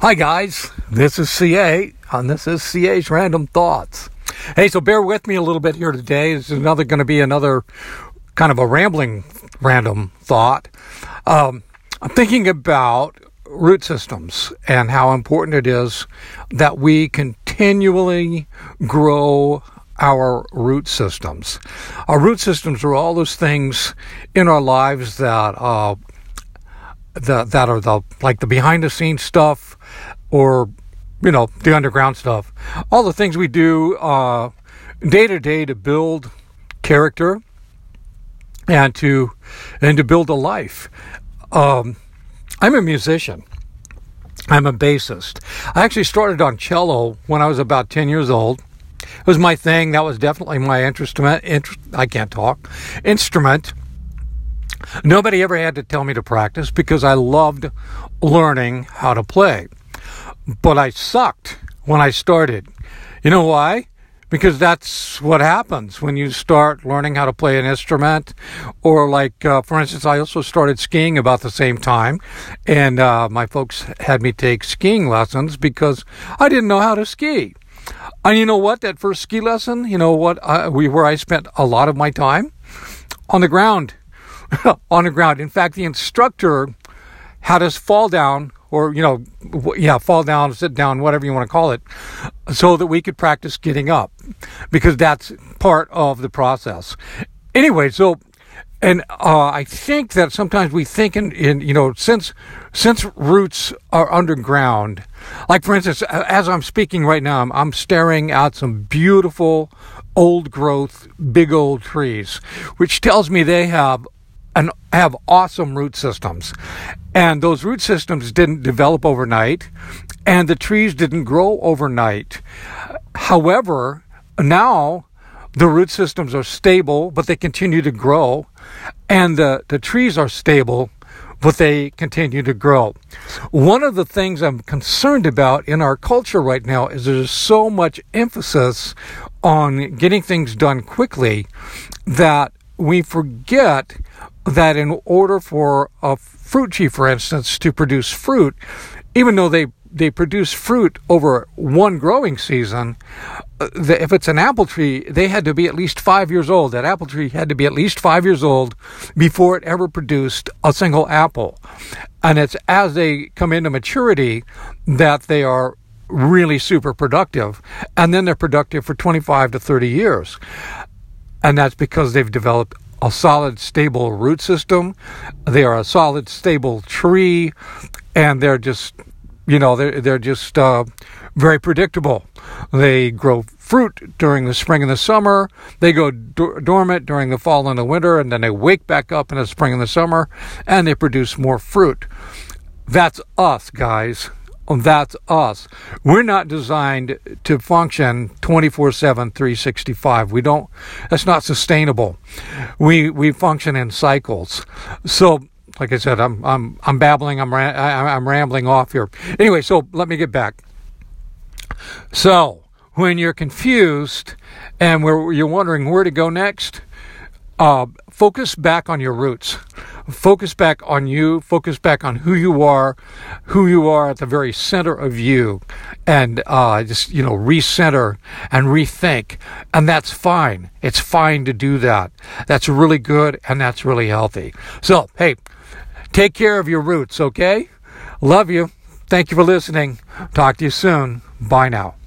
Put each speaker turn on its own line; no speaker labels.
Hi, guys. This is CA, and this is CA's Random Thoughts. Hey, so bear with me a little bit here today. This is another going to be another kind of a rambling random thought. Um, I'm thinking about root systems and how important it is that we continually grow our root systems. Our root systems are all those things in our lives that uh, the, that are the like the behind the scenes stuff or you know the underground stuff. All the things we do uh, day to day to build character and to and to build a life. Um, i'm a musician. I'm a bassist. I actually started on cello when i was about 10 years old. It was my thing. That was definitely my instrument i can't talk instrument Nobody ever had to tell me to practice because I loved learning how to play. But I sucked when I started. You know why? Because that's what happens when you start learning how to play an instrument. Or, like, uh, for instance, I also started skiing about the same time. And uh, my folks had me take skiing lessons because I didn't know how to ski. And you know what? That first ski lesson, you know what? Uh, we, where I spent a lot of my time on the ground on the ground. In fact, the instructor had us fall down or, you know, yeah, fall down, sit down, whatever you want to call it, so that we could practice getting up because that's part of the process. Anyway, so and uh, I think that sometimes we think in, in, you know since since roots are underground, like for instance, as I'm speaking right now, I'm, I'm staring at some beautiful old growth big old trees, which tells me they have and have awesome root systems. And those root systems didn't develop overnight, and the trees didn't grow overnight. However, now the root systems are stable, but they continue to grow, and the, the trees are stable, but they continue to grow. One of the things I'm concerned about in our culture right now is there's so much emphasis on getting things done quickly that we forget that in order for a fruit tree, for instance, to produce fruit, even though they they produce fruit over one growing season. Uh, if it's an apple tree, they had to be at least five years old. That apple tree had to be at least five years old before it ever produced a single apple. And it's as they come into maturity that they are really super productive. And then they're productive for 25 to 30 years. And that's because they've developed a solid, stable root system. They are a solid, stable tree, and they're just, you know, they're they're just uh, very predictable. They grow fruit during the spring and the summer. They go do- dormant during the fall and the winter, and then they wake back up in the spring and the summer, and they produce more fruit. That's us, guys Oh, that's us. We're not designed to function 24/7 365. We don't that's not sustainable. We we function in cycles. So like I said, I'm I'm I'm babbling. I'm I'm rambling off here. Anyway, so let me get back. So when you're confused and you're wondering where to go next, uh, focus back on your roots focus back on you, focus back on who you are, who you are at the very center of you, and uh, just, you know, recenter and rethink. And that's fine. It's fine to do that. That's really good and that's really healthy. So, hey, take care of your roots, okay? Love you. Thank you for listening. Talk to you soon. Bye now.